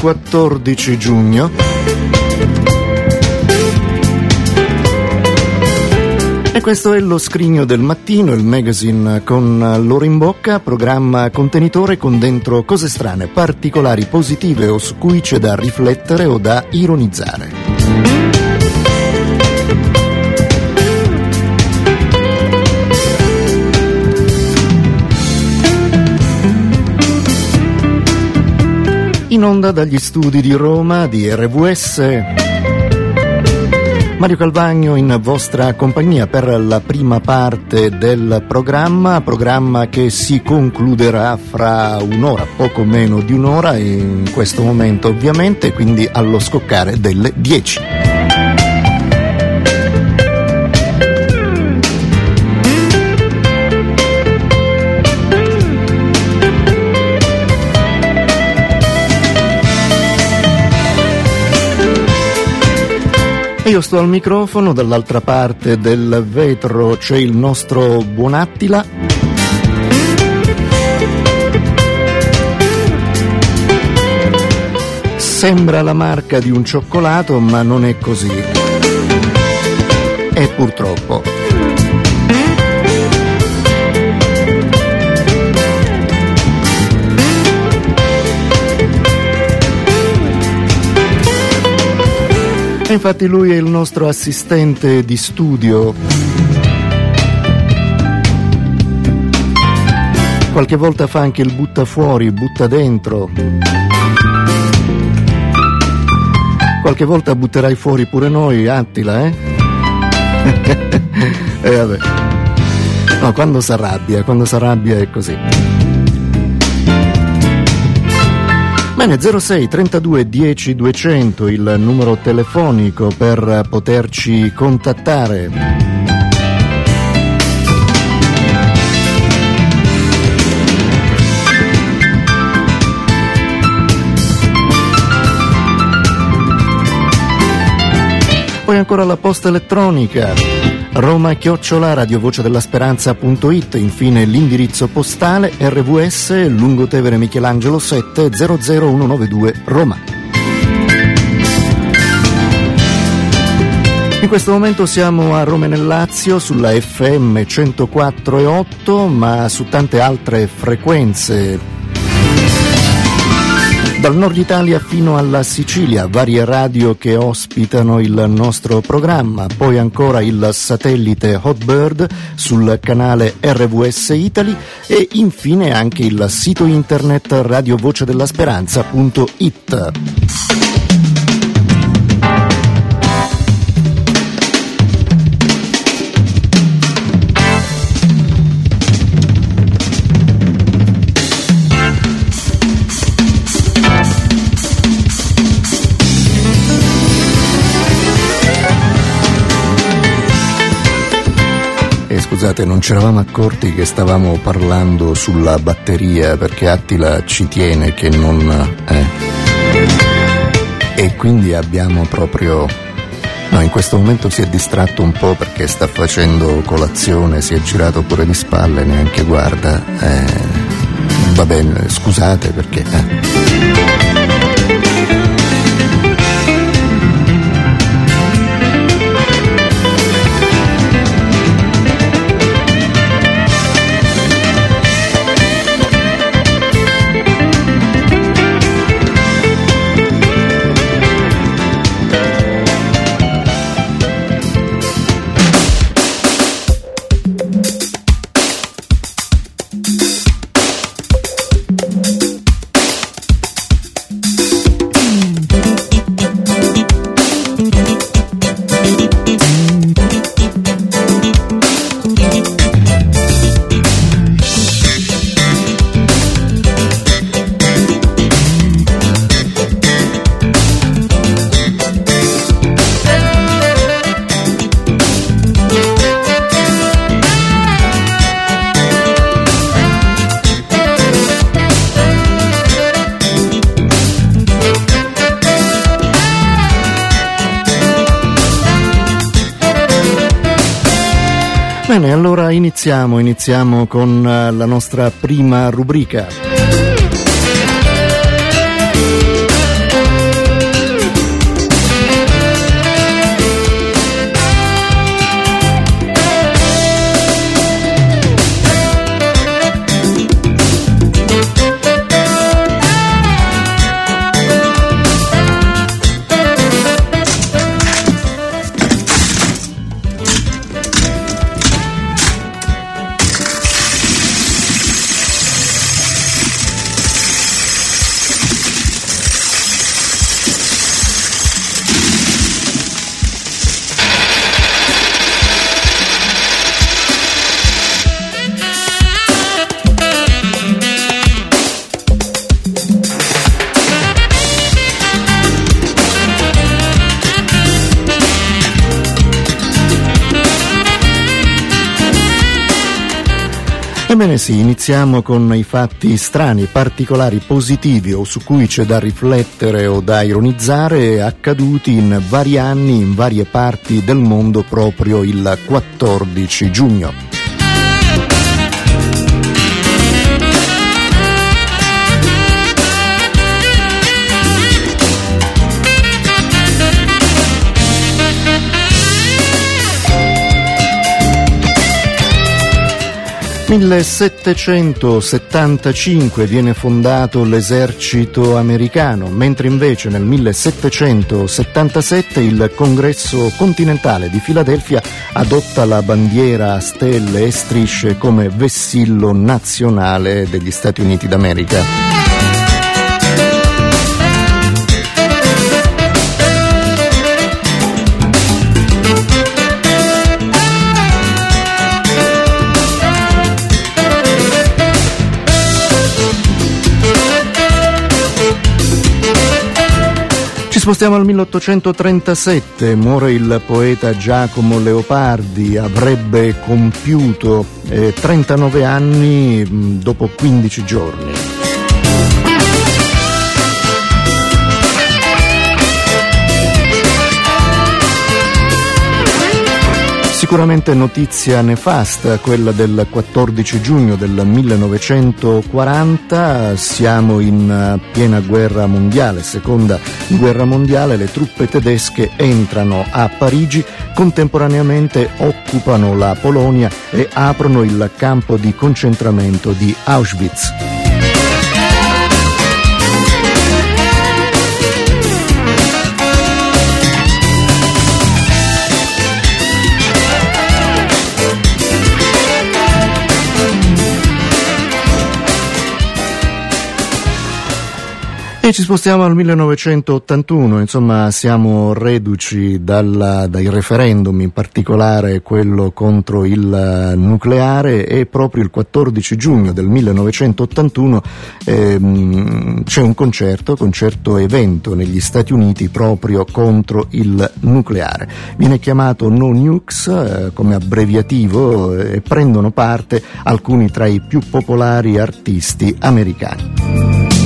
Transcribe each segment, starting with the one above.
14 giugno. E questo è lo scrigno del mattino, il magazine con l'oro in bocca, programma contenitore con dentro cose strane, particolari, positive o su cui c'è da riflettere o da ironizzare. In onda dagli studi di Roma di RVS. Mario Calvagno in vostra compagnia per la prima parte del programma, programma che si concluderà fra un'ora, poco meno di un'ora in questo momento ovviamente, quindi allo scoccare delle 10. Io sto al microfono, dall'altra parte del vetro c'è il nostro buon Attila. Sembra la marca di un cioccolato, ma non è così. E purtroppo. Infatti lui è il nostro assistente di studio. Qualche volta fa anche il butta fuori, butta dentro. Qualche volta butterai fuori pure noi, Attila, eh? e eh, vabbè. No, quando si arrabbia, quando si arrabbia è così. Bene, 06 32 10 200 il numero telefonico per poterci contattare. Poi ancora la posta elettronica Roma chiocciola radiovoce della speranza.it, infine l'indirizzo postale RVS Lungotevere Michelangelo 7 00192 Roma. In questo momento siamo a Roma nel Lazio sulla FM 104.8 ma su tante altre frequenze dal nord Italia fino alla Sicilia, varie radio che ospitano il nostro programma, poi ancora il satellite Hotbird sul canale RVS Italy e infine anche il sito internet radiovocedellasperanza.it. Scusate, non ci eravamo accorti che stavamo parlando sulla batteria perché Attila ci tiene che non... Eh. E quindi abbiamo proprio... No, in questo momento si è distratto un po' perché sta facendo colazione, si è girato pure di spalle, neanche guarda. Eh. Va bene, scusate perché... Eh. Bene, allora iniziamo, iniziamo con eh, la nostra prima rubrica. Iniziamo con i fatti strani, particolari, positivi o su cui c'è da riflettere o da ironizzare accaduti in vari anni in varie parti del mondo proprio il 14 giugno. 1775 viene fondato l'esercito americano, mentre invece nel 1777 il Congresso continentale di Filadelfia adotta la bandiera a stelle e strisce come vessillo nazionale degli Stati Uniti d'America. Spostiamo al 1837, muore il poeta Giacomo Leopardi, avrebbe compiuto eh, 39 anni mh, dopo 15 giorni. Sicuramente notizia nefasta quella del 14 giugno del 1940, siamo in eh, piena guerra mondiale, seconda guerra mondiale, le truppe tedesche entrano a Parigi, contemporaneamente occupano la Polonia e aprono il campo di concentramento di Auschwitz. E ci spostiamo al 1981, insomma siamo reduci dal, dai referendum, in particolare quello contro il nucleare e proprio il 14 giugno del 1981 ehm, c'è un concerto, concerto evento negli Stati Uniti proprio contro il nucleare. Viene chiamato No Nukes eh, come abbreviativo eh, e prendono parte alcuni tra i più popolari artisti americani.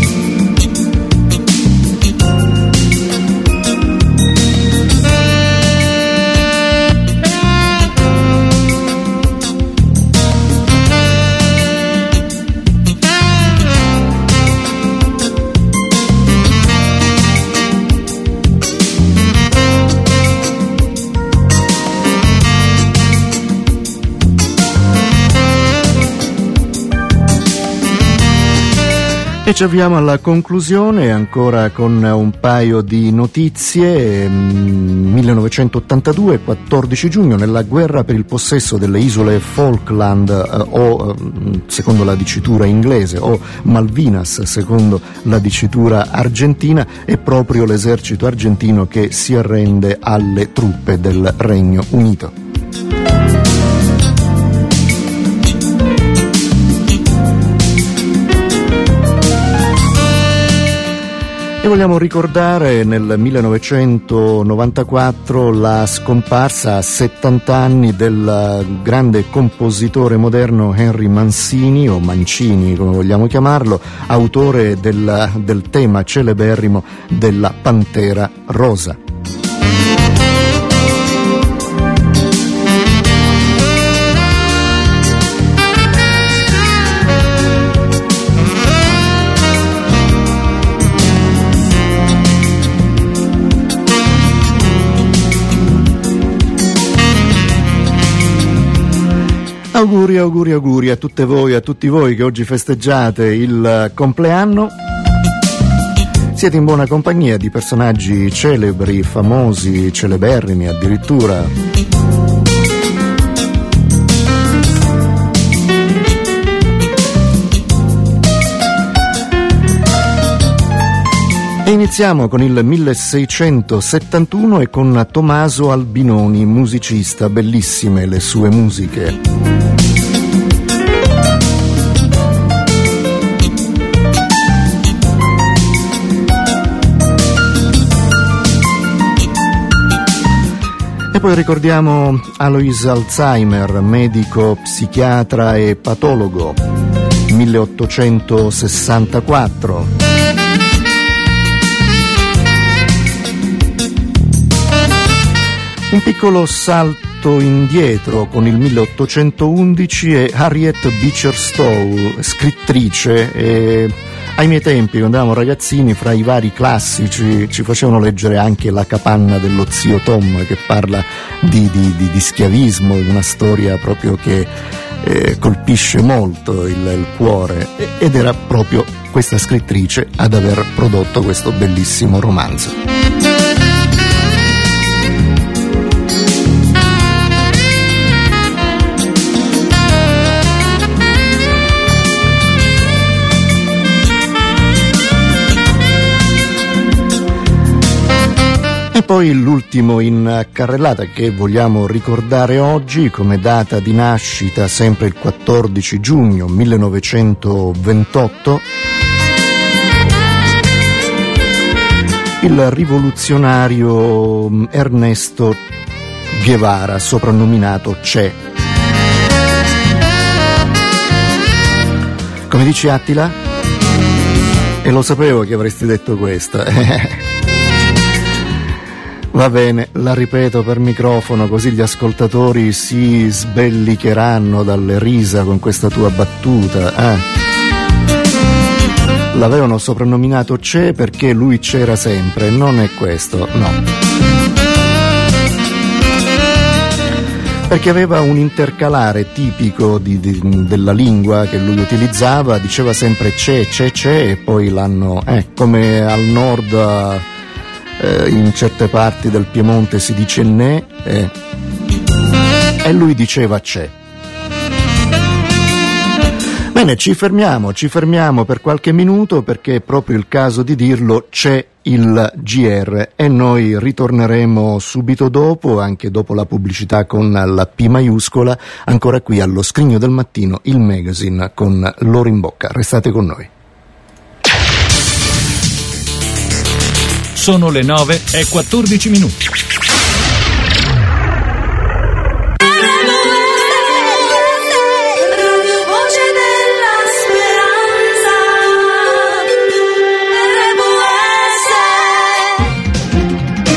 E ci avviamo alla conclusione ancora con un paio di notizie. 1982, mm, 14 giugno, nella guerra per il possesso delle isole Falkland eh, o mm, secondo la dicitura inglese o Malvinas secondo la dicitura argentina, è proprio l'esercito argentino che si arrende alle truppe del Regno Unito. E vogliamo ricordare nel 1994 la scomparsa a 70 anni del grande compositore moderno Henry Mancini, o Mancini come vogliamo chiamarlo, autore del, del tema celeberrimo della Pantera Rosa. Auguri, auguri, auguri a tutte voi, a tutti voi che oggi festeggiate il compleanno. Siete in buona compagnia di personaggi celebri, famosi, celeberrimi addirittura. E iniziamo con il 1671 e con Tommaso Albinoni, musicista, bellissime le sue musiche. Poi ricordiamo Alois Alzheimer, medico, psichiatra e patologo, 1864. Un piccolo salto indietro con il 1811 e Harriet Beecher Stowe, scrittrice e ai miei tempi, quando eravamo ragazzini, fra i vari classici ci facevano leggere anche La capanna dello zio Tom, che parla di, di, di, di schiavismo, una storia proprio che eh, colpisce molto il, il cuore, ed era proprio questa scrittrice ad aver prodotto questo bellissimo romanzo. E poi l'ultimo in carrellata che vogliamo ricordare oggi come data di nascita, sempre il 14 giugno 1928, il rivoluzionario mm, Ernesto Guevara, soprannominato Che. Come dici Attila? E lo sapevo che avresti detto questa. Va bene, la ripeto per microfono così gli ascoltatori si sbellicheranno dalle risa con questa tua battuta. Eh? L'avevano soprannominato C'è perché lui c'era sempre, non è questo, no. Perché aveva un intercalare tipico di, di, della lingua che lui utilizzava, diceva sempre c'è, c'è, c'è e poi l'hanno, eh, come al nord eh, in certe parti del Piemonte si dice ne eh, e lui diceva c'è. Bene, ci fermiamo, ci fermiamo per qualche minuto perché è proprio il caso di dirlo, c'è il GR e noi ritorneremo subito dopo, anche dopo la pubblicità con la P maiuscola, ancora qui allo scrigno del mattino, il magazine con l'oro in bocca. Restate con noi. Sono le 9 e 14 minuti.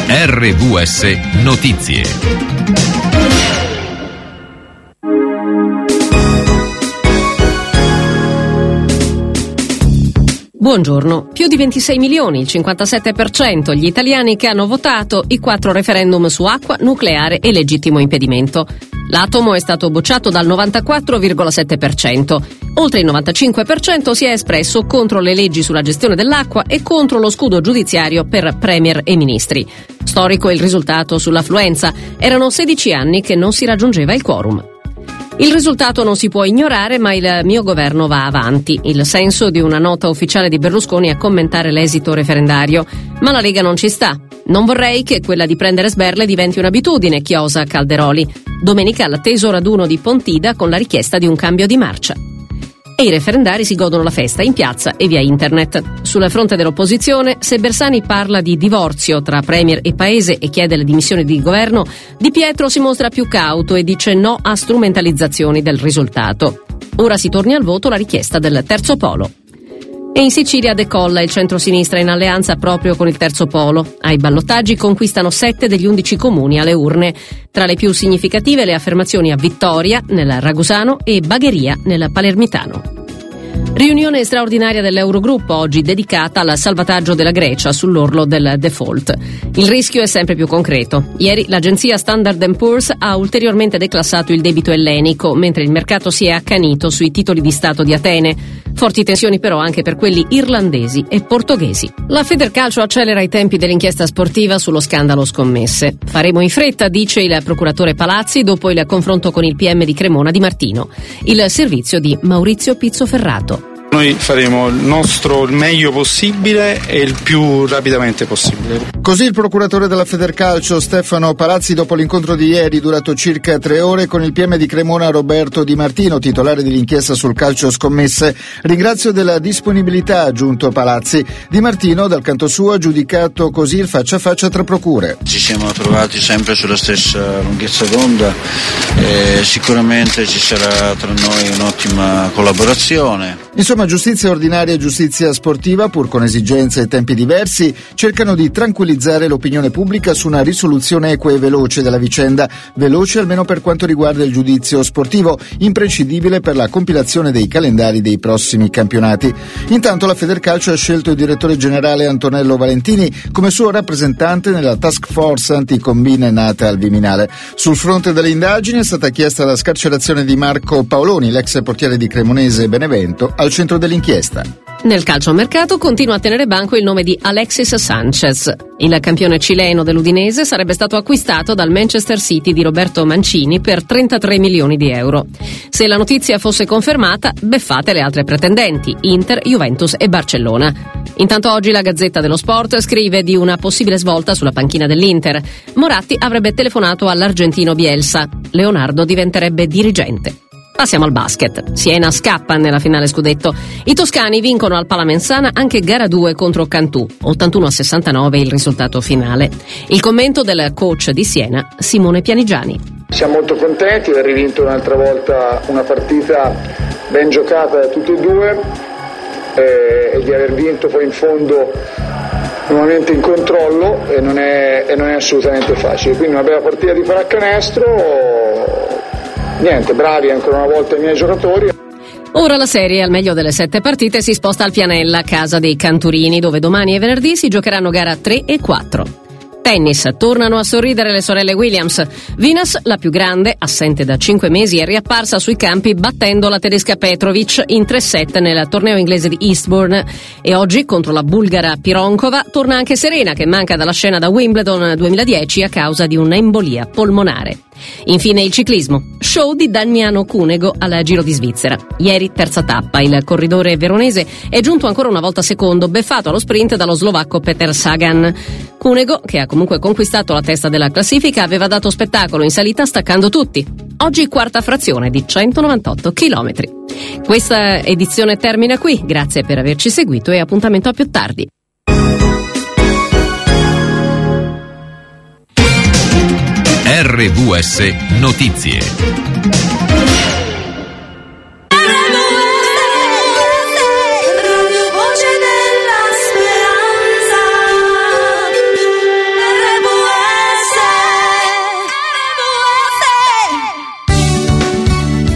RVS Notizie. Buongiorno. Più di 26 milioni, il 57% gli italiani che hanno votato i quattro referendum su acqua, nucleare e legittimo impedimento. L'atomo è stato bocciato dal 94,7%. Oltre il 95% si è espresso contro le leggi sulla gestione dell'acqua e contro lo scudo giudiziario per premier e ministri. Storico il risultato sull'affluenza. Erano 16 anni che non si raggiungeva il quorum. Il risultato non si può ignorare, ma il mio governo va avanti. Il senso di una nota ufficiale di Berlusconi a commentare l'esito referendario. Ma la Lega non ci sta. Non vorrei che quella di prendere sberle diventi un'abitudine, chiosa Calderoli. Domenica l'atteso raduno di Pontida con la richiesta di un cambio di marcia e i referendari si godono la festa in piazza e via internet. Sulla fronte dell'opposizione, se Bersani parla di divorzio tra Premier e Paese e chiede le dimissioni di governo, Di Pietro si mostra più cauto e dice no a strumentalizzazioni del risultato. Ora si torni al voto la richiesta del terzo polo. E in Sicilia decolla il centro-sinistra in alleanza proprio con il terzo polo. Ai ballottaggi conquistano sette degli undici comuni alle urne. Tra le più significative le affermazioni a Vittoria, nel Ragusano, e Bagheria, nel Palermitano. Riunione straordinaria dell'Eurogruppo oggi dedicata al salvataggio della Grecia sull'orlo del default. Il rischio è sempre più concreto. Ieri l'agenzia Standard Poor's ha ulteriormente declassato il debito ellenico, mentre il mercato si è accanito sui titoli di Stato di Atene. Forti tensioni però anche per quelli irlandesi e portoghesi. La Federcalcio accelera i tempi dell'inchiesta sportiva sullo scandalo scommesse. Faremo in fretta, dice il procuratore Palazzi, dopo il confronto con il PM di Cremona di Martino. Il servizio di Maurizio Pizzoferrato. Noi faremo il nostro il meglio possibile e il più rapidamente possibile. Così il procuratore della Federcalcio Stefano Palazzi dopo l'incontro di ieri durato circa tre ore con il PM di Cremona Roberto Di Martino, titolare dell'inchiesta sul calcio scommesse. Ringrazio della disponibilità, ha aggiunto Palazzi. Di Martino dal canto suo ha giudicato così il faccia a faccia tra procure. Ci siamo trovati sempre sulla stessa lunghezza d'onda e sicuramente ci sarà tra noi un'ottima collaborazione. Insomma, giustizia ordinaria e giustizia sportiva, pur con esigenze e tempi diversi, cercano di tranquillizzare l'opinione pubblica su una risoluzione equa e veloce della vicenda, veloce almeno per quanto riguarda il giudizio sportivo, imprescindibile per la compilazione dei calendari dei prossimi campionati. Intanto la Federcalcio ha scelto il direttore generale Antonello Valentini come suo rappresentante nella task force anticombine nata al Viminale. Sul fronte delle indagini è stata chiesta la scarcerazione di Marco Paoloni, l'ex portiere di Cremonese e Benevento, al centro dell'inchiesta. Nel calciomercato continua a tenere banco il nome di Alexis Sanchez. Il campione cileno dell'Udinese sarebbe stato acquistato dal Manchester City di Roberto Mancini per 33 milioni di euro. Se la notizia fosse confermata, beffate le altre pretendenti, Inter, Juventus e Barcellona. Intanto oggi la Gazzetta dello Sport scrive di una possibile svolta sulla panchina dell'Inter. Moratti avrebbe telefonato all'argentino Bielsa. Leonardo diventerebbe dirigente. Passiamo al basket. Siena scappa nella finale scudetto. I toscani vincono al Palamensana anche gara 2 contro Cantù. 81 a 69 il risultato finale. Il commento del coach di Siena, Simone Pianigiani. Siamo molto contenti di aver rivinto un'altra volta una partita ben giocata da tutti e due eh, e di aver vinto poi in fondo nuovamente in controllo e non è, e non è assolutamente facile. Quindi una bella partita di pallacanestro niente, bravi ancora una volta i miei giocatori. Ora la serie, al meglio delle sette partite, si sposta al Pianella, casa dei Canturini, dove domani e venerdì si giocheranno gara 3 e 4. Tennis, tornano a sorridere le sorelle Williams. Venus, la più grande, assente da cinque mesi, è riapparsa sui campi battendo la tedesca Petrovic in 3-7 nel torneo inglese di Eastbourne. E oggi, contro la bulgara Pironkova, torna anche Serena, che manca dalla scena da Wimbledon 2010 a causa di un'embolia polmonare. Infine il ciclismo. Show di Damiano Cunego al Giro di Svizzera. Ieri terza tappa. Il corridore veronese è giunto ancora una volta secondo, beffato allo sprint dallo slovacco Peter Sagan. Cunego, che ha comunque conquistato la testa della classifica, aveva dato spettacolo in salita staccando tutti. Oggi quarta frazione di 198 km. Questa edizione termina qui. Grazie per averci seguito e appuntamento a più tardi. RVS Notizie.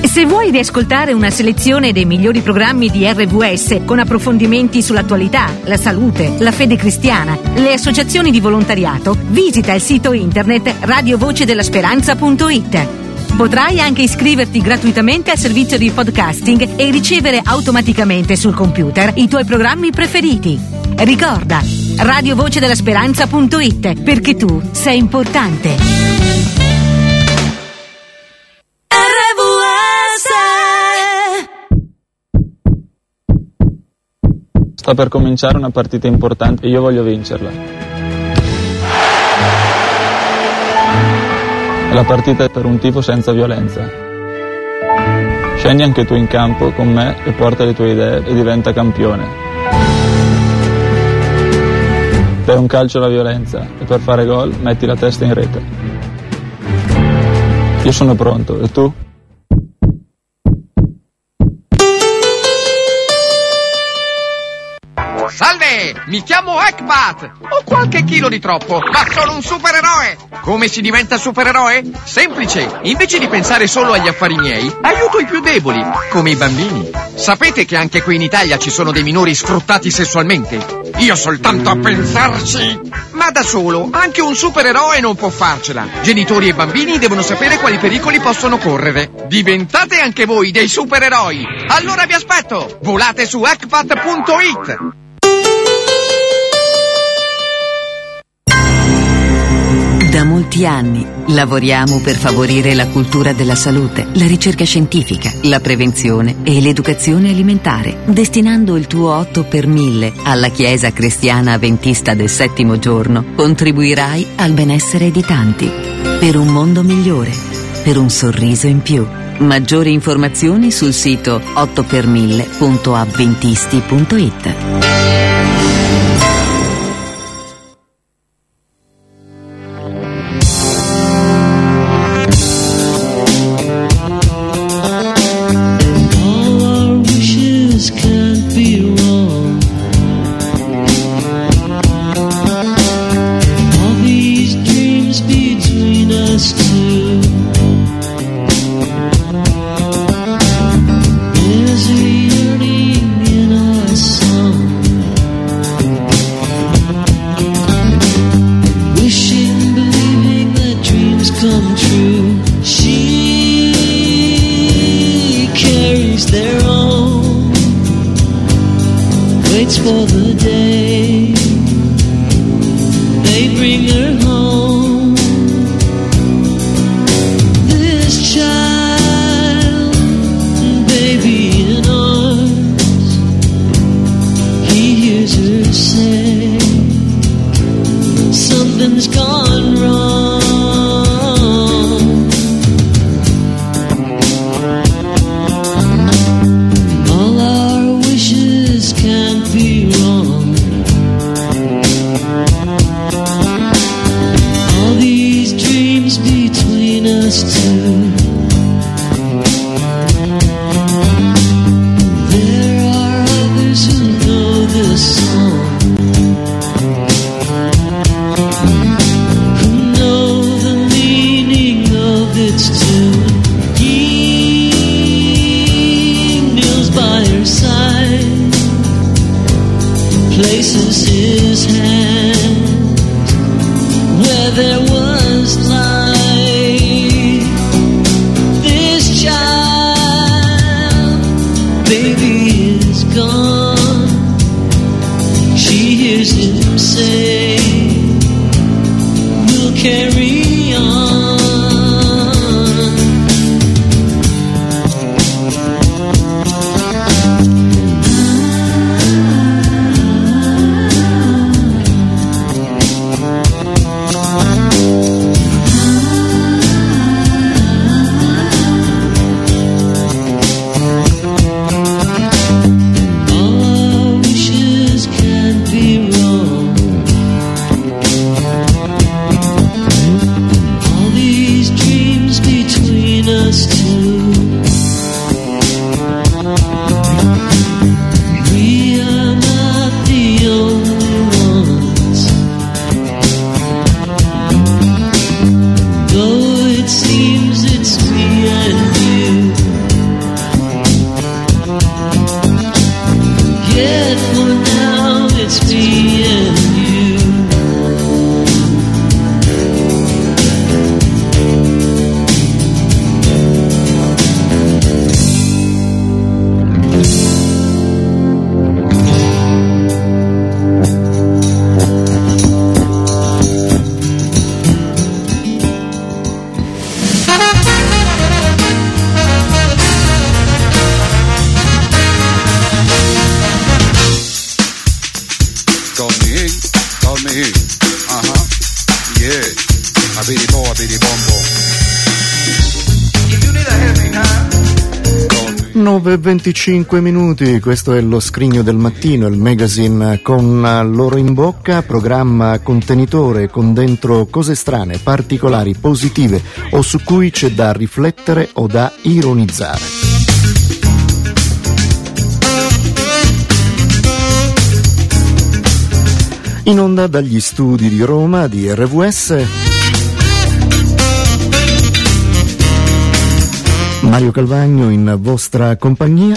Se vuoi riascoltare una selezione dei migliori programmi di RVS con approfondimenti sull'attualità, la salute, la fede cristiana, le associazioni di volontariato, visita il sito internet radiovocedella.speranza.it. Potrai anche iscriverti gratuitamente al servizio di podcasting e ricevere automaticamente sul computer i tuoi programmi preferiti. Ricorda, radiovocedella.speranza.it perché tu sei importante. Sta per cominciare una partita importante e io voglio vincerla. La partita è per un tifo senza violenza. Scendi anche tu in campo con me e porta le tue idee e diventa campione. Per un calcio la violenza e per fare gol metti la testa in rete. Io sono pronto, e tu? Salve, mi chiamo Ekpat. Ho qualche chilo di troppo, ma sono un supereroe. Come si diventa supereroe? Semplice. Invece di pensare solo agli affari miei, aiuto i più deboli, come i bambini. Sapete che anche qui in Italia ci sono dei minori sfruttati sessualmente? Io soltanto a pensarci. Ma da solo, anche un supereroe non può farcela. Genitori e bambini devono sapere quali pericoli possono correre. Diventate anche voi dei supereroi. Allora vi aspetto. Volate su hackpat.it. Da molti anni lavoriamo per favorire la cultura della salute, la ricerca scientifica, la prevenzione e l'educazione alimentare, destinando il tuo 8 per 1000 alla Chiesa Cristiana Avventista del Settimo Giorno, contribuirai al benessere di tanti. Per un mondo migliore, per un sorriso in più. Maggiori informazioni sul sito 8per1000.avventisti.it. 25 minuti, questo è lo scrigno del mattino, il magazine con loro in bocca, programma contenitore con dentro cose strane, particolari, positive o su cui c'è da riflettere o da ironizzare. In onda dagli studi di Roma di RVS. Mario Calvagno in vostra compagnia.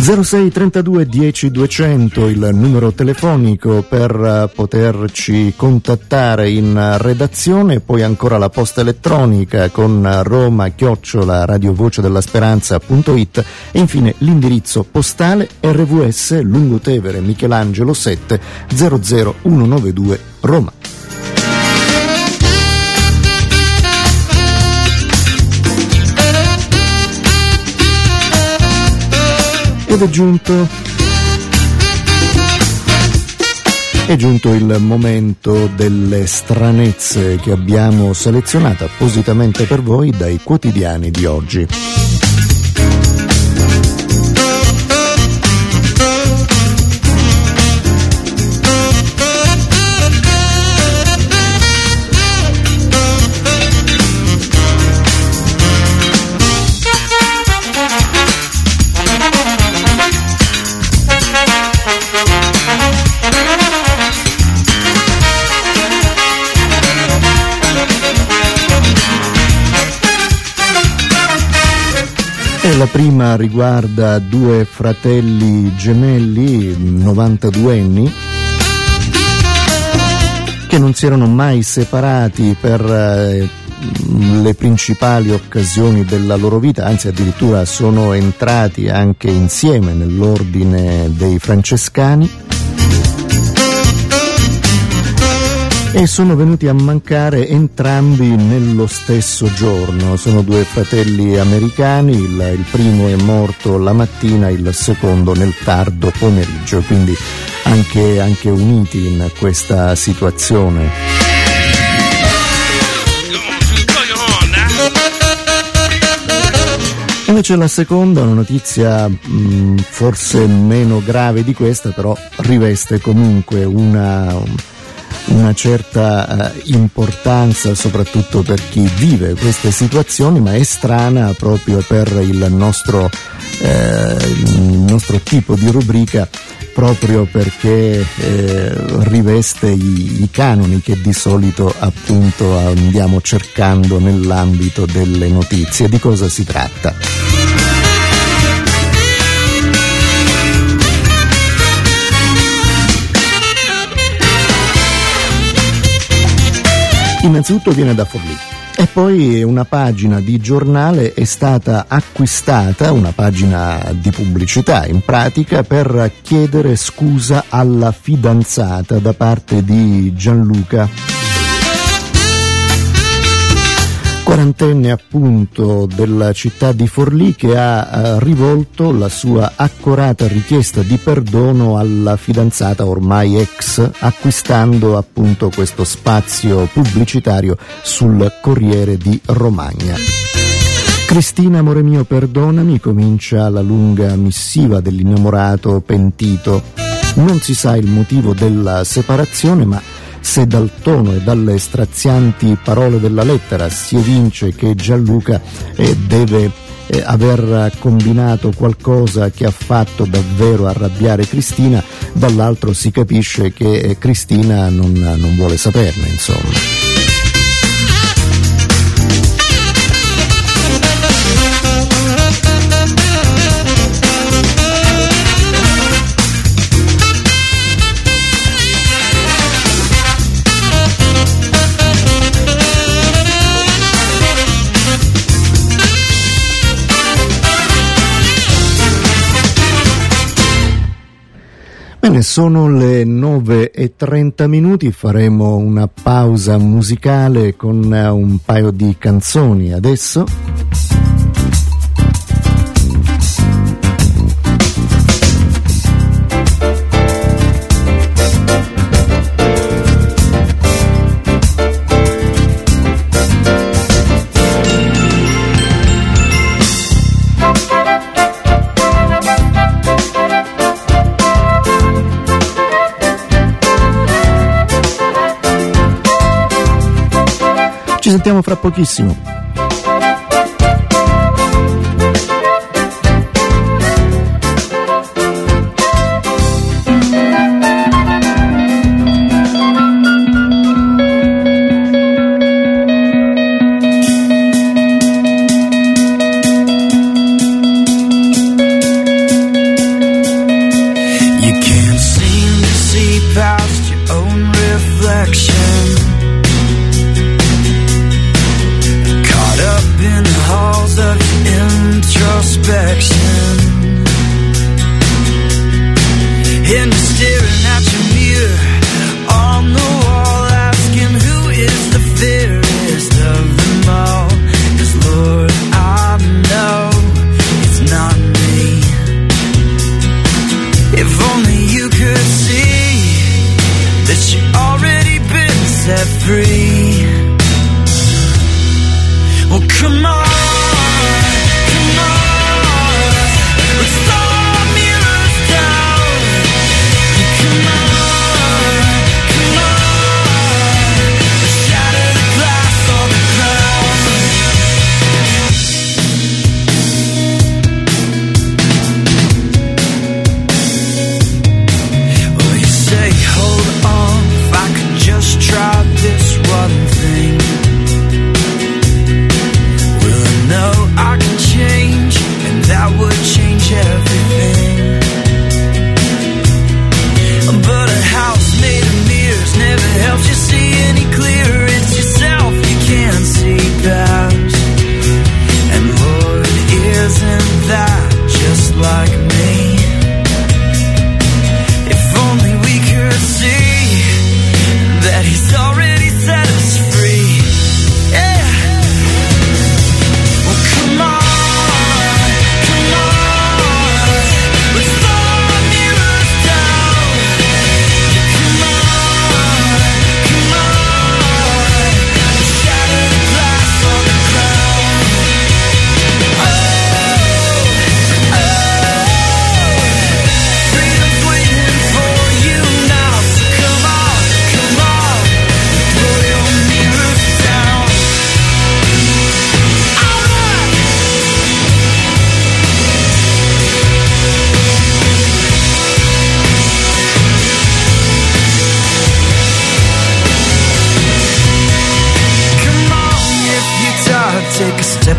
06 32 10 200 il numero telefonico per eh, poterci contattare in redazione, poi ancora la posta elettronica con roma chiocciola radiovoce della speranza.it e infine l'indirizzo postale RVS Lungotevere Michelangelo 7 00192 Roma. Ed è giunto. È giunto il momento delle stranezze che abbiamo selezionato appositamente per voi dai quotidiani di oggi. La prima riguarda due fratelli gemelli, 92 anni, che non si erano mai separati per eh, le principali occasioni della loro vita, anzi addirittura sono entrati anche insieme nell'ordine dei francescani e sono venuti a mancare entrambi nello stesso giorno. Sono due fratelli americani, il, il, primo è morto la mattina, il secondo nel tardo pomeriggio, quindi anche, anche uniti in questa situazione. Invece la seconda, una notizia mh, forse meno grave di questa, però riveste comunque una una certa eh, importanza soprattutto per chi vive queste situazioni, ma è strana proprio per il nostro, eh, il nostro tipo di rubrica proprio perché eh, riveste i, i, canoni che di solito appunto andiamo cercando nell'ambito delle notizie. Di cosa si tratta? Innanzitutto viene da Forlì. E poi una pagina di giornale è stata acquistata, una pagina di pubblicità in pratica, per chiedere scusa alla fidanzata da parte di Gianluca quarantenne appunto della città di Forlì che ha eh, rivolto la sua accorata richiesta di perdono alla fidanzata ormai ex acquistando appunto questo spazio pubblicitario sul Corriere di Romagna. Cristina, amore mio, perdonami, comincia la lunga missiva dell'innamorato pentito. Non si sa il motivo della separazione, ma se dal tono e dalle strazianti parole della lettera si evince che Gianluca eh, deve eh, aver combinato qualcosa che ha fatto davvero arrabbiare Cristina, dall'altro si capisce che eh, Cristina non, non vuole saperne, insomma. Sono le 9 e 30 minuti, faremo una pausa musicale con un paio di canzoni adesso. Ci sentiamo fra pochissimo.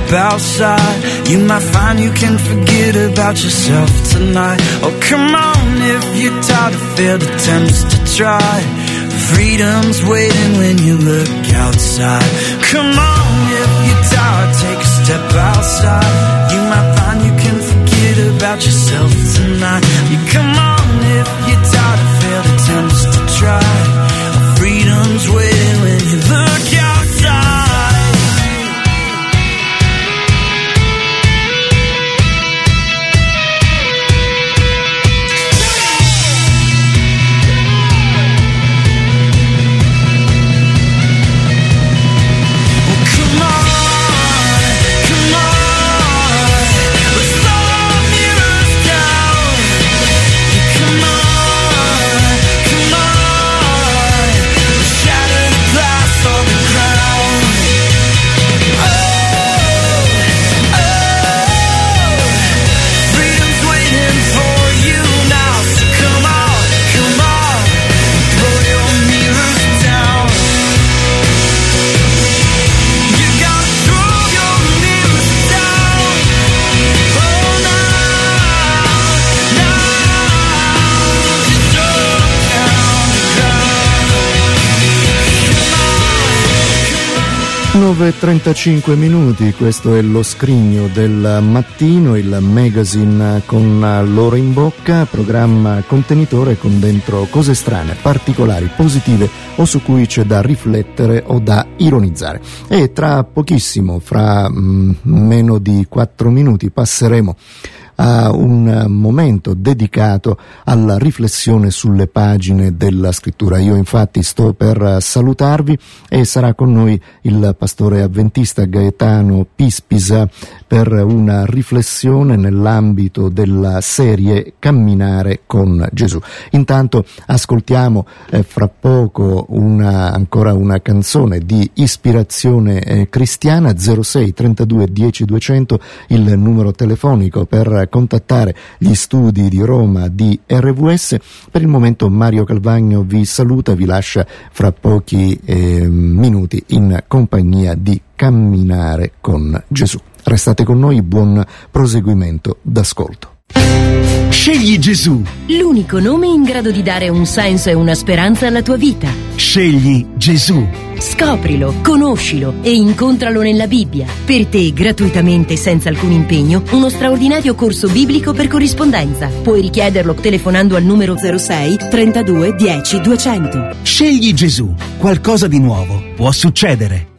Step outside. You might find you can forget about yourself tonight. Oh, come on, if you're tired of failed attempts to try. Freedom's waiting when you look outside. Come on, if you're tired, take a step outside. You might find you can forget about yourself tonight. You come on, if you're tired of failed attempts to try. Freedom's waiting 9.35 minuti, questo è lo scrigno del mattino, il magazine con l'oro in bocca, programma contenitore con dentro cose strane, particolari, positive o su cui c'è da riflettere o da ironizzare. E tra pochissimo, fra mm, meno di 4 minuti, passeremo a un momento dedicato alla riflessione sulle pagine della scrittura. Io infatti sto per salutarvi e sarà con noi il pastore avventista Gaetano Pispisa per una riflessione nell'ambito della serie Camminare con Gesù. Intanto ascoltiamo eh, fra poco una, ancora una canzone di ispirazione eh, cristiana 06 32 10 200 il numero telefonico per contattare gli studi di Roma di RVS. Per il momento Mario Calvagno vi saluta, vi lascia fra pochi eh, minuti in compagnia di Camminare con Gesù. Restate con noi, buon proseguimento d'ascolto. Scegli Gesù. L'unico nome in grado di dare un senso e una speranza alla tua vita. Scegli Gesù. Scoprilo, conoscilo e incontralo nella Bibbia. Per te, gratuitamente e senza alcun impegno, uno straordinario corso biblico per corrispondenza. Puoi richiederlo telefonando al numero 06 32 10 200. Scegli Gesù. Qualcosa di nuovo può succedere.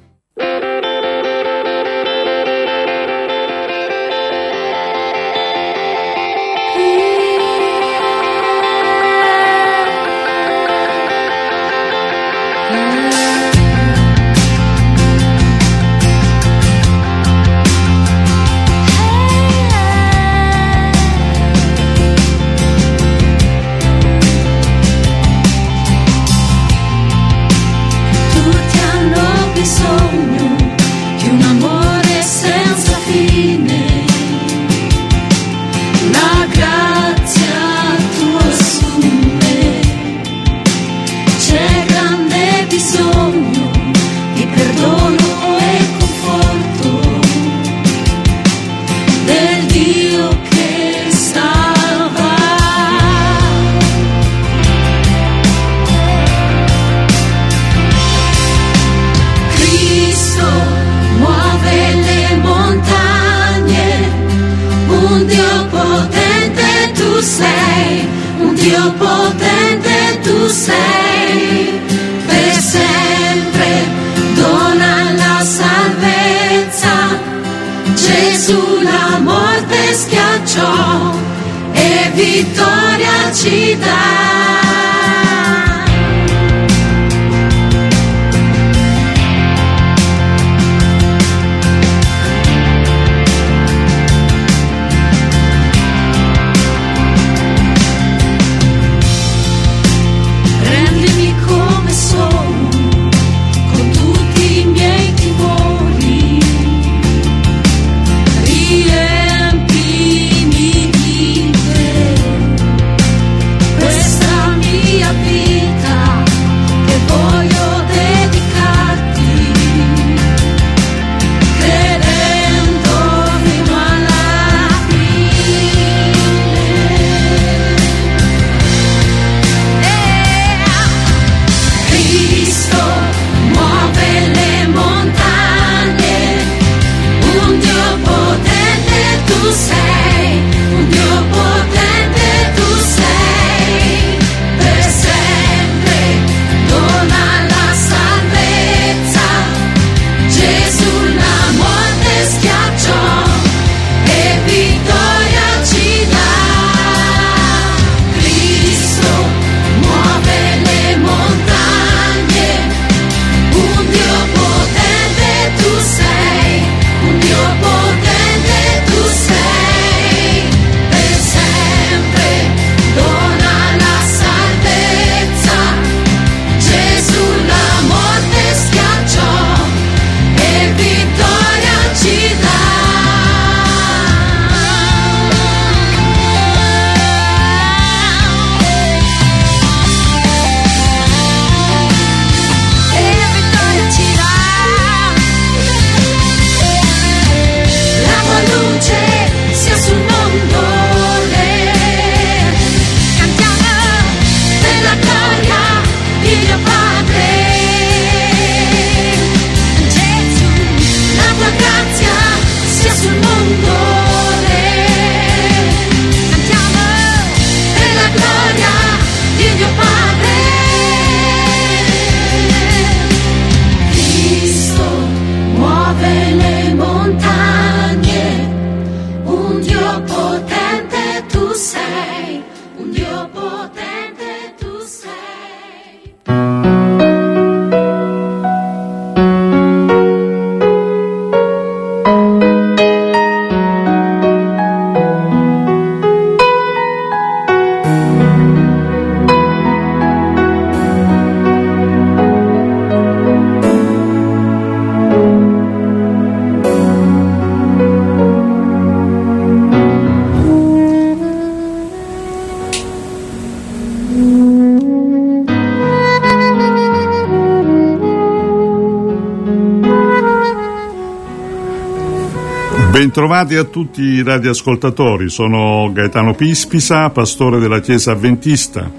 Bentrovati a tutti i radioascoltatori, sono Gaetano Pispisa, pastore della Chiesa Adventista.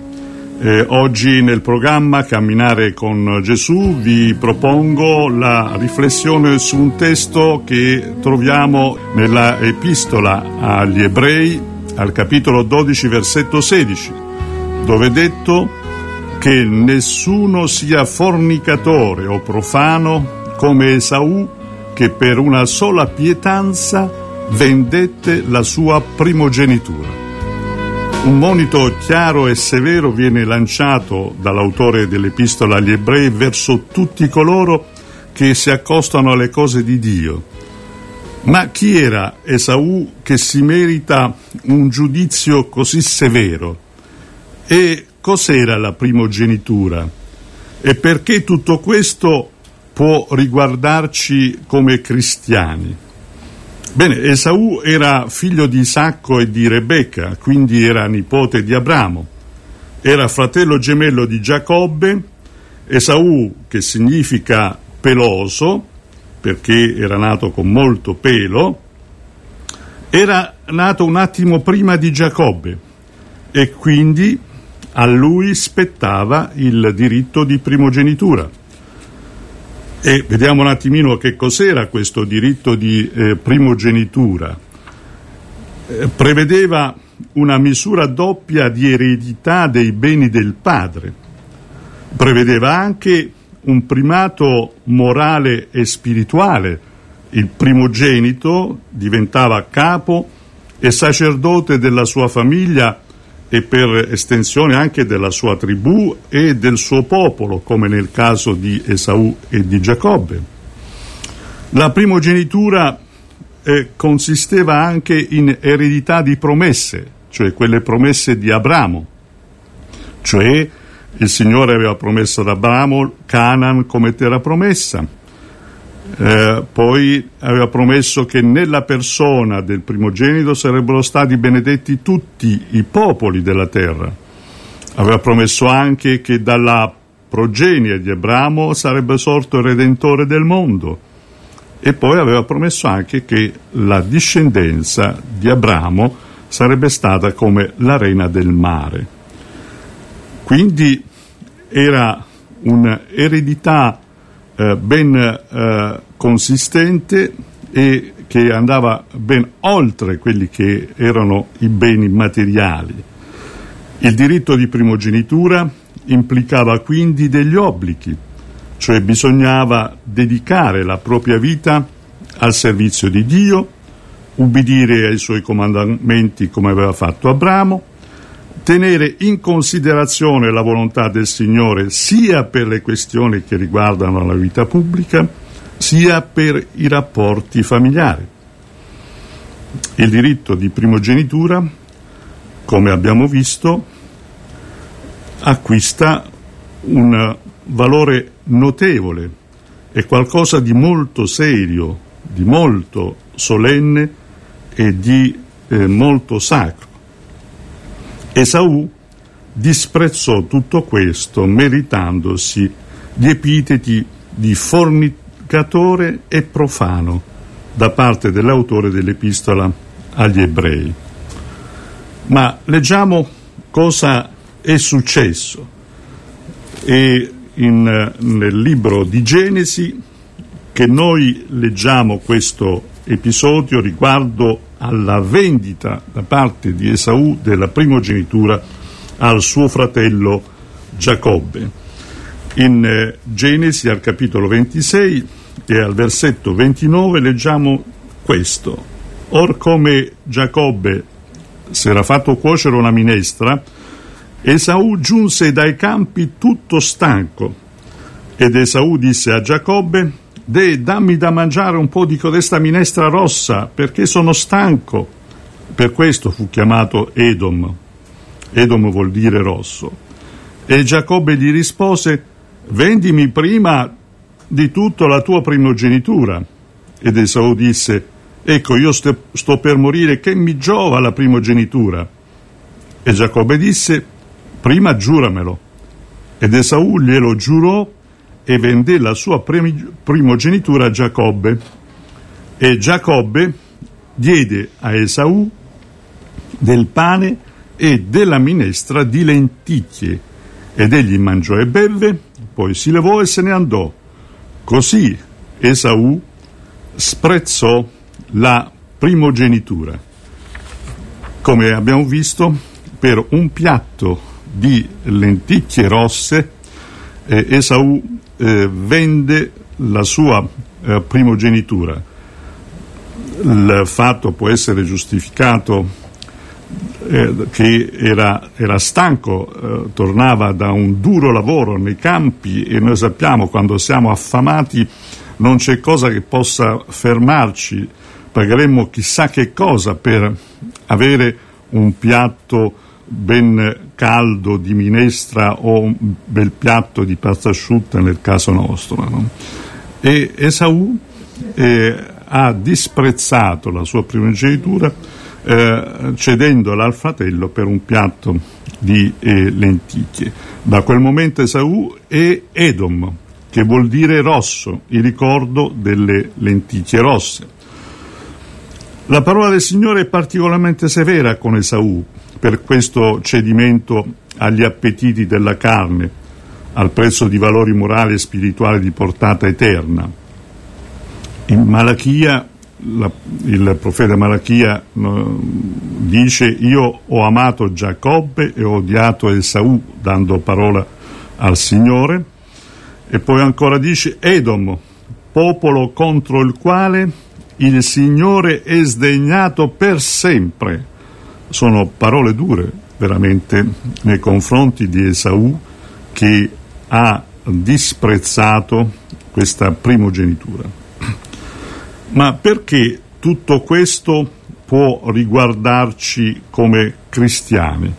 Eh, oggi nel programma Camminare con Gesù vi propongo la riflessione su un testo che troviamo nella epistola agli ebrei al capitolo 12 versetto 16 dove è detto che nessuno sia fornicatore o profano come Esaù che per una sola pietanza vendette la sua primogenitura. Un monito chiaro e severo viene lanciato dall'autore dell'epistola agli ebrei verso tutti coloro che si accostano alle cose di Dio. Ma chi era Esaù che si merita un giudizio così severo? E cos'era la primogenitura? E perché tutto questo può riguardarci come cristiani. Bene, Esaù era figlio di Isacco e di Rebecca, quindi era nipote di Abramo. Era fratello gemello di Giacobbe, Esaù che significa peloso, perché era nato con molto pelo, era nato un attimo prima di Giacobbe e quindi a lui spettava il diritto di primogenitura. E vediamo un attimino che cos'era questo diritto di eh, primogenitura. Eh, prevedeva una misura doppia di eredità dei beni del padre. Prevedeva anche un primato morale e spirituale. Il primogenito diventava capo e sacerdote della sua famiglia e per estensione anche della sua tribù e del suo popolo, come nel caso di Esaù e di Giacobbe. La primogenitura eh, consisteva anche in eredità di promesse, cioè quelle promesse di Abramo, cioè il Signore aveva promesso ad Abramo Canaan come terra promessa, eh, poi aveva promesso che nella persona del primogenito sarebbero stati benedetti tutti i popoli della terra. Aveva promesso anche che dalla progenie di Abramo sarebbe sorto il Redentore del mondo. E poi aveva promesso anche che la discendenza di Abramo sarebbe stata come l'arena del mare. Quindi era un'eredità eh, ben eh, consistente e che andava ben oltre quelli che erano i beni materiali. Il diritto di primogenitura implicava quindi degli obblighi, cioè bisognava dedicare la propria vita al servizio di Dio, ubbidire ai suoi comandamenti come aveva fatto Abramo, tenere in considerazione la volontà del Signore sia per le questioni che riguardano la vita pubblica, sia per i rapporti familiari. Il diritto di primogenitura, come abbiamo visto, acquista un valore notevole, è qualcosa di molto serio, di molto solenne e di eh, molto sacro. Esaù disprezzò tutto questo meritandosi gli epiteti di fornicatore e profano da parte dell'autore dell'epistola agli ebrei. Ma leggiamo cosa è successo. E in, nel libro di Genesi che noi leggiamo questo episodio riguardo alla vendita da parte di Esaù della primogenitura al suo fratello Giacobbe. In eh, Genesi al capitolo 26 e al versetto 29 leggiamo questo. Or come Giacobbe si era fatto cuocere una minestra, Esaù giunse dai campi tutto stanco. Ed Esaù disse a Giacobbe, De, dammi da mangiare un po' di codesta minestra rossa, perché sono stanco. Per questo fu chiamato Edom. Edom vuol dire rosso. E Giacobbe gli rispose, vendimi prima di tutto la tua primogenitura. Ed Esau disse, ecco io sto, sto per morire, che mi giova la primogenitura? E Giacobbe disse, prima giuramelo. Ed Esau glielo giurò e vendè la sua primogenitura a Giacobbe. E Giacobbe diede a Esaù del pane e della minestra di lenticchie ed egli mangiò e bevve, poi si levò e se ne andò. Così Esaù sprezzò la primogenitura. Come abbiamo visto, per un piatto di lenticchie rosse eh, Esaù eh, vende la sua eh, primogenitura. Il fatto può essere giustificato eh, che era, era stanco, eh, tornava da un duro lavoro nei campi e noi sappiamo quando siamo affamati non c'è cosa che possa fermarci, pagheremmo chissà che cosa per avere un piatto ben caldo di minestra o un bel piatto di pasta asciutta nel caso nostro. No? E Esaù eh, ha disprezzato la sua primogenitura eh, cedendola al fratello per un piatto di eh, lenticchie. Da quel momento Esaù è Edom, che vuol dire rosso, il ricordo delle lenticchie rosse. La parola del Signore è particolarmente severa con Esaù per questo cedimento agli appetiti della carne, al prezzo di valori morali e spirituali di portata eterna. In Malachia la, il profeta Malachia no, dice io ho amato Giacobbe e ho odiato Esaù dando parola al Signore e poi ancora dice Edom popolo contro il quale il Signore è sdegnato per sempre sono parole dure veramente nei confronti di Esaù che ha disprezzato questa primogenitura ma perché tutto questo può riguardarci come cristiani?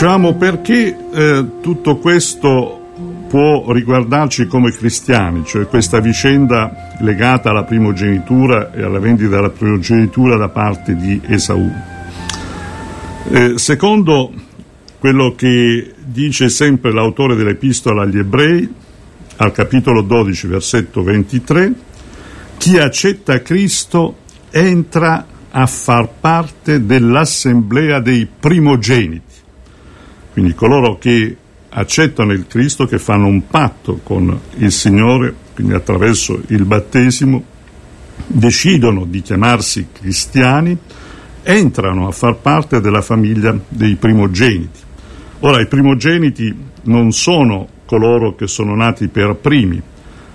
Diciamo perché eh, tutto questo può riguardarci come cristiani, cioè questa vicenda legata alla primogenitura e alla vendita della primogenitura da parte di Esaù. Eh, secondo quello che dice sempre l'autore dell'epistola agli ebrei, al capitolo 12, versetto 23, chi accetta Cristo entra a far parte dell'assemblea dei primogeniti. Quindi coloro che accettano il Cristo, che fanno un patto con il Signore, quindi attraverso il battesimo, decidono di chiamarsi cristiani, entrano a far parte della famiglia dei primogeniti. Ora, i primogeniti non sono coloro che sono nati per primi,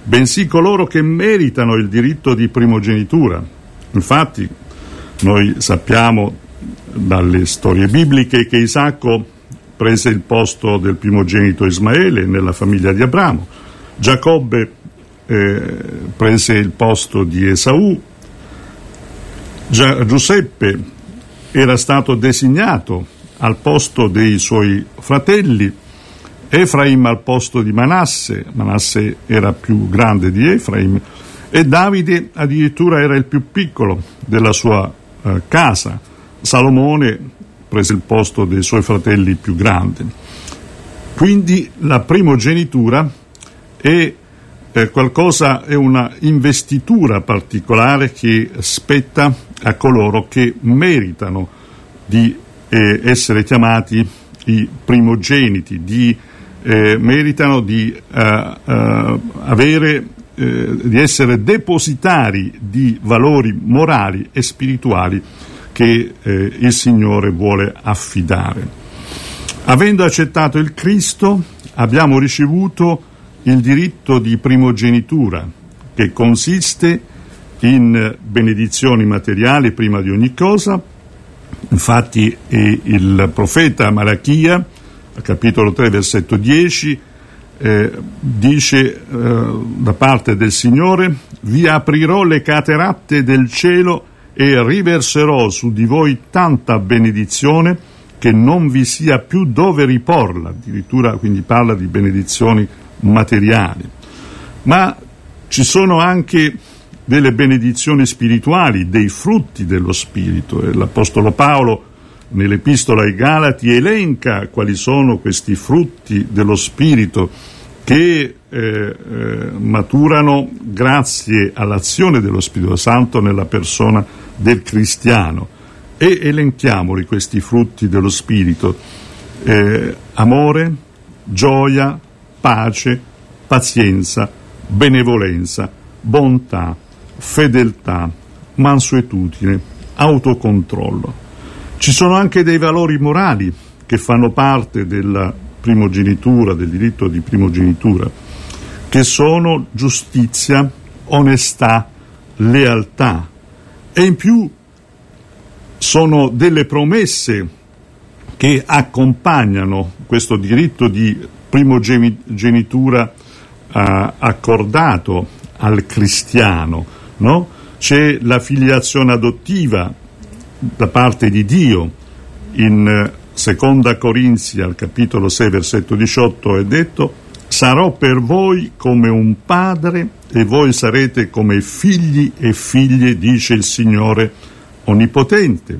bensì coloro che meritano il diritto di primogenitura. Infatti, noi sappiamo dalle storie bibliche che Isacco prese il posto del primogenito Ismaele nella famiglia di Abramo, Giacobbe eh, prese il posto di Esaù, Gia- Giuseppe era stato designato al posto dei suoi fratelli, Efraim al posto di Manasse, Manasse era più grande di Efraim, e Davide addirittura era il più piccolo della sua eh, casa. Salomone prese il posto dei suoi fratelli più grandi. Quindi la primogenitura è qualcosa, è una investitura particolare che spetta a coloro che meritano di eh, essere chiamati i primogeniti, di, eh, meritano di eh, eh, avere eh, di essere depositari di valori morali e spirituali che eh, il Signore vuole affidare. Avendo accettato il Cristo, abbiamo ricevuto il diritto di primogenitura, che consiste in benedizioni materiali prima di ogni cosa. Infatti il profeta Malachia, capitolo 3, versetto 10, eh, dice eh, da parte del Signore, vi aprirò le cateratte del cielo e riverserò su di voi tanta benedizione che non vi sia più dove riporla, addirittura quindi parla di benedizioni materiali. Ma ci sono anche delle benedizioni spirituali, dei frutti dello Spirito. E l'Apostolo Paolo nell'Epistola ai Galati elenca quali sono questi frutti dello Spirito che eh, eh, maturano grazie all'azione dello Spirito Santo nella persona del cristiano. E elenchiamoli questi frutti dello Spirito. Eh, amore, gioia, pace, pazienza, benevolenza, bontà, fedeltà, mansuetudine, autocontrollo. Ci sono anche dei valori morali che fanno parte della primogenitura, del diritto di primogenitura, che sono giustizia, onestà, lealtà e in più sono delle promesse che accompagnano questo diritto di primogenitura eh, accordato al cristiano, no? C'è la filiazione adottiva da parte di Dio. In eh, Seconda Corinzi, al capitolo 6, versetto 18, è detto sarò per voi come un padre e voi sarete come figli e figlie, dice il Signore Onnipotente.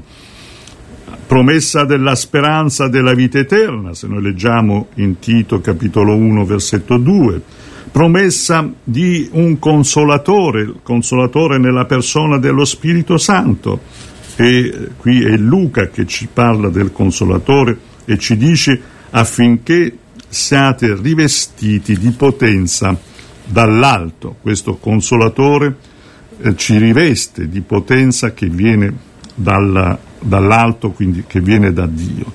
Promessa della speranza della vita eterna, se noi leggiamo in Tito capitolo 1 versetto 2 promessa di un consolatore, il consolatore nella persona dello Spirito Santo. E qui è Luca che ci parla del consolatore e ci dice affinché siate rivestiti di potenza dall'alto. Questo consolatore eh, ci riveste di potenza che viene dalla, dall'alto, quindi che viene da Dio.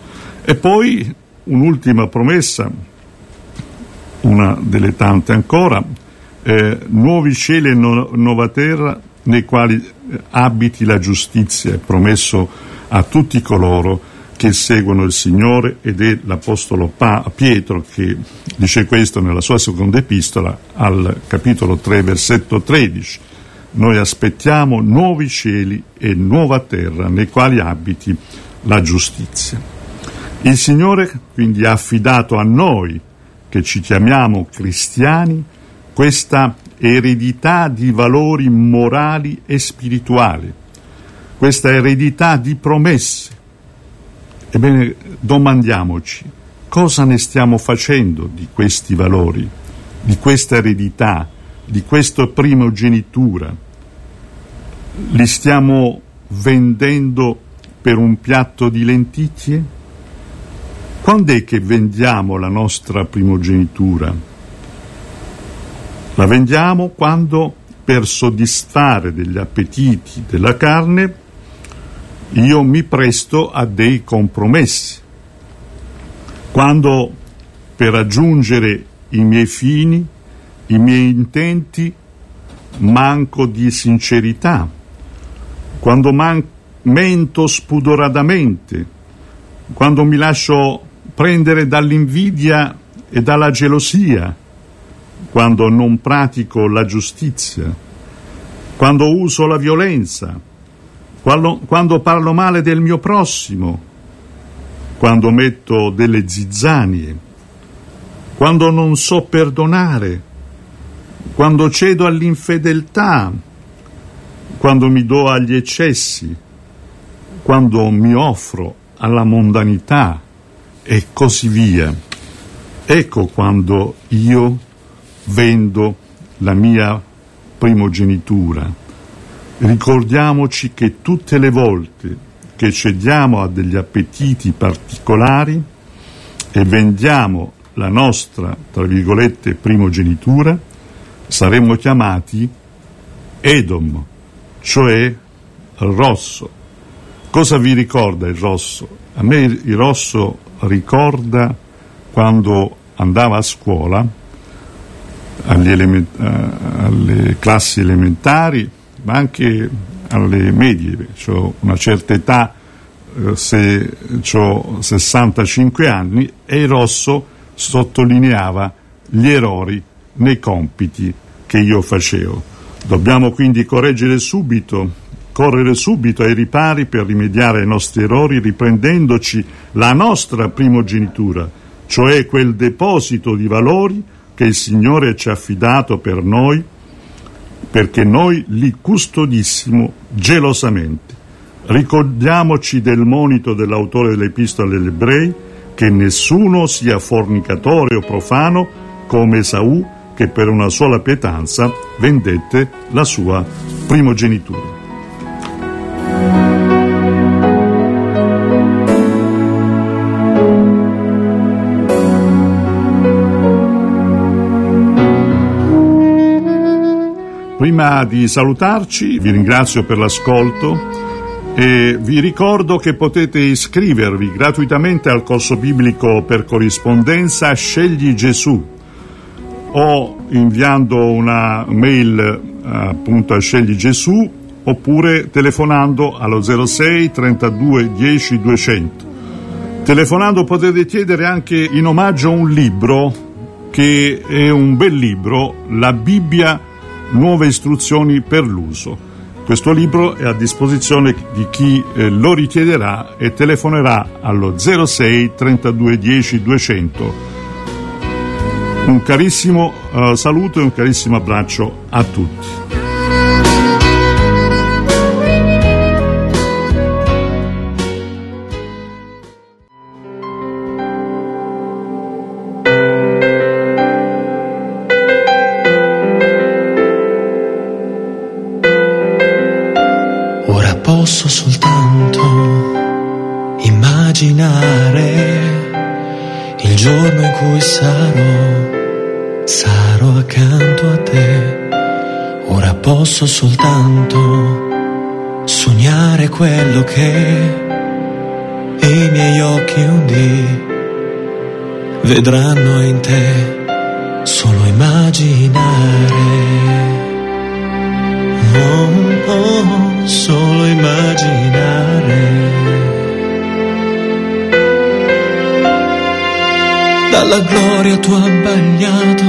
E poi un'ultima promessa una delle tante ancora, eh, nuovi cieli e no, nuova terra nei quali eh, abiti la giustizia, è promesso a tutti coloro che seguono il Signore ed è l'Apostolo pa- Pietro che dice questo nella sua seconda epistola al capitolo 3 versetto 13. Noi aspettiamo nuovi cieli e nuova terra nei quali abiti la giustizia. Il Signore quindi ha affidato a noi che ci chiamiamo cristiani questa eredità di valori morali e spirituali, questa eredità di promesse. Ebbene, domandiamoci cosa ne stiamo facendo di questi valori, di questa eredità, di questa primogenitura. Li stiamo vendendo per un piatto di lenticchie? Quando è che vendiamo la nostra primogenitura? La vendiamo quando per soddisfare degli appetiti della carne io mi presto a dei compromessi. Quando per raggiungere i miei fini, i miei intenti, manco di sincerità, quando man- mento spudoratamente, quando mi lascio prendere dall'invidia e dalla gelosia. Quando non pratico la giustizia, quando uso la violenza, quando, quando parlo male del mio prossimo, quando metto delle zizzanie, quando non so perdonare, quando cedo all'infedeltà, quando mi do agli eccessi, quando mi offro alla mondanità, e così via. Ecco quando io vendo la mia primogenitura. Ricordiamoci che tutte le volte che cediamo a degli appetiti particolari e vendiamo la nostra, tra virgolette, primogenitura, saremmo chiamati Edom, cioè rosso. Cosa vi ricorda il rosso? A me il rosso ricorda quando andava a scuola alle, element- eh, alle classi elementari ma anche alle medie, ho una certa età, eh, se ho 65 anni, e il rosso sottolineava gli errori nei compiti che io facevo. Dobbiamo quindi correggere subito, correre subito ai ripari per rimediare ai nostri errori, riprendendoci la nostra primogenitura, cioè quel deposito di valori che il Signore ci ha affidato per noi, perché noi li custodissimo gelosamente. Ricordiamoci del monito dell'autore dell'Epistola agli Ebrei, che nessuno sia fornicatore o profano come Esaù, che per una sola pietanza vendette la sua primogenitura. Prima di salutarci vi ringrazio per l'ascolto e vi ricordo che potete iscrivervi gratuitamente al corso biblico per corrispondenza Scegli Gesù o inviando una mail appunto a Scegli Gesù oppure telefonando allo 06 32 10 200. Telefonando potete chiedere anche in omaggio un libro che è un bel libro, la Bibbia nuove istruzioni per l'uso. Questo libro è a disposizione di chi eh, lo richiederà e telefonerà allo 06 32 10 200. Un carissimo uh, saluto e un carissimo abbraccio a tutti. Posso soltanto sognare quello che i miei occhi un dì vedranno in te, solo immaginare. Oh, oh, solo immaginare. Dalla gloria tu abbagliato,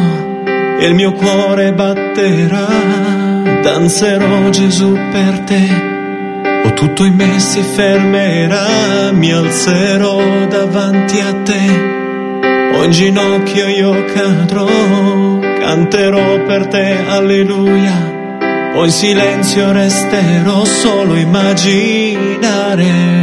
e il mio cuore batterà, danzerò Gesù per te. O tutto in me si fermerà, mi alzerò davanti a te. O in ginocchio io cadrò, canterò per te, alleluia o in silenzio resterò solo immaginare.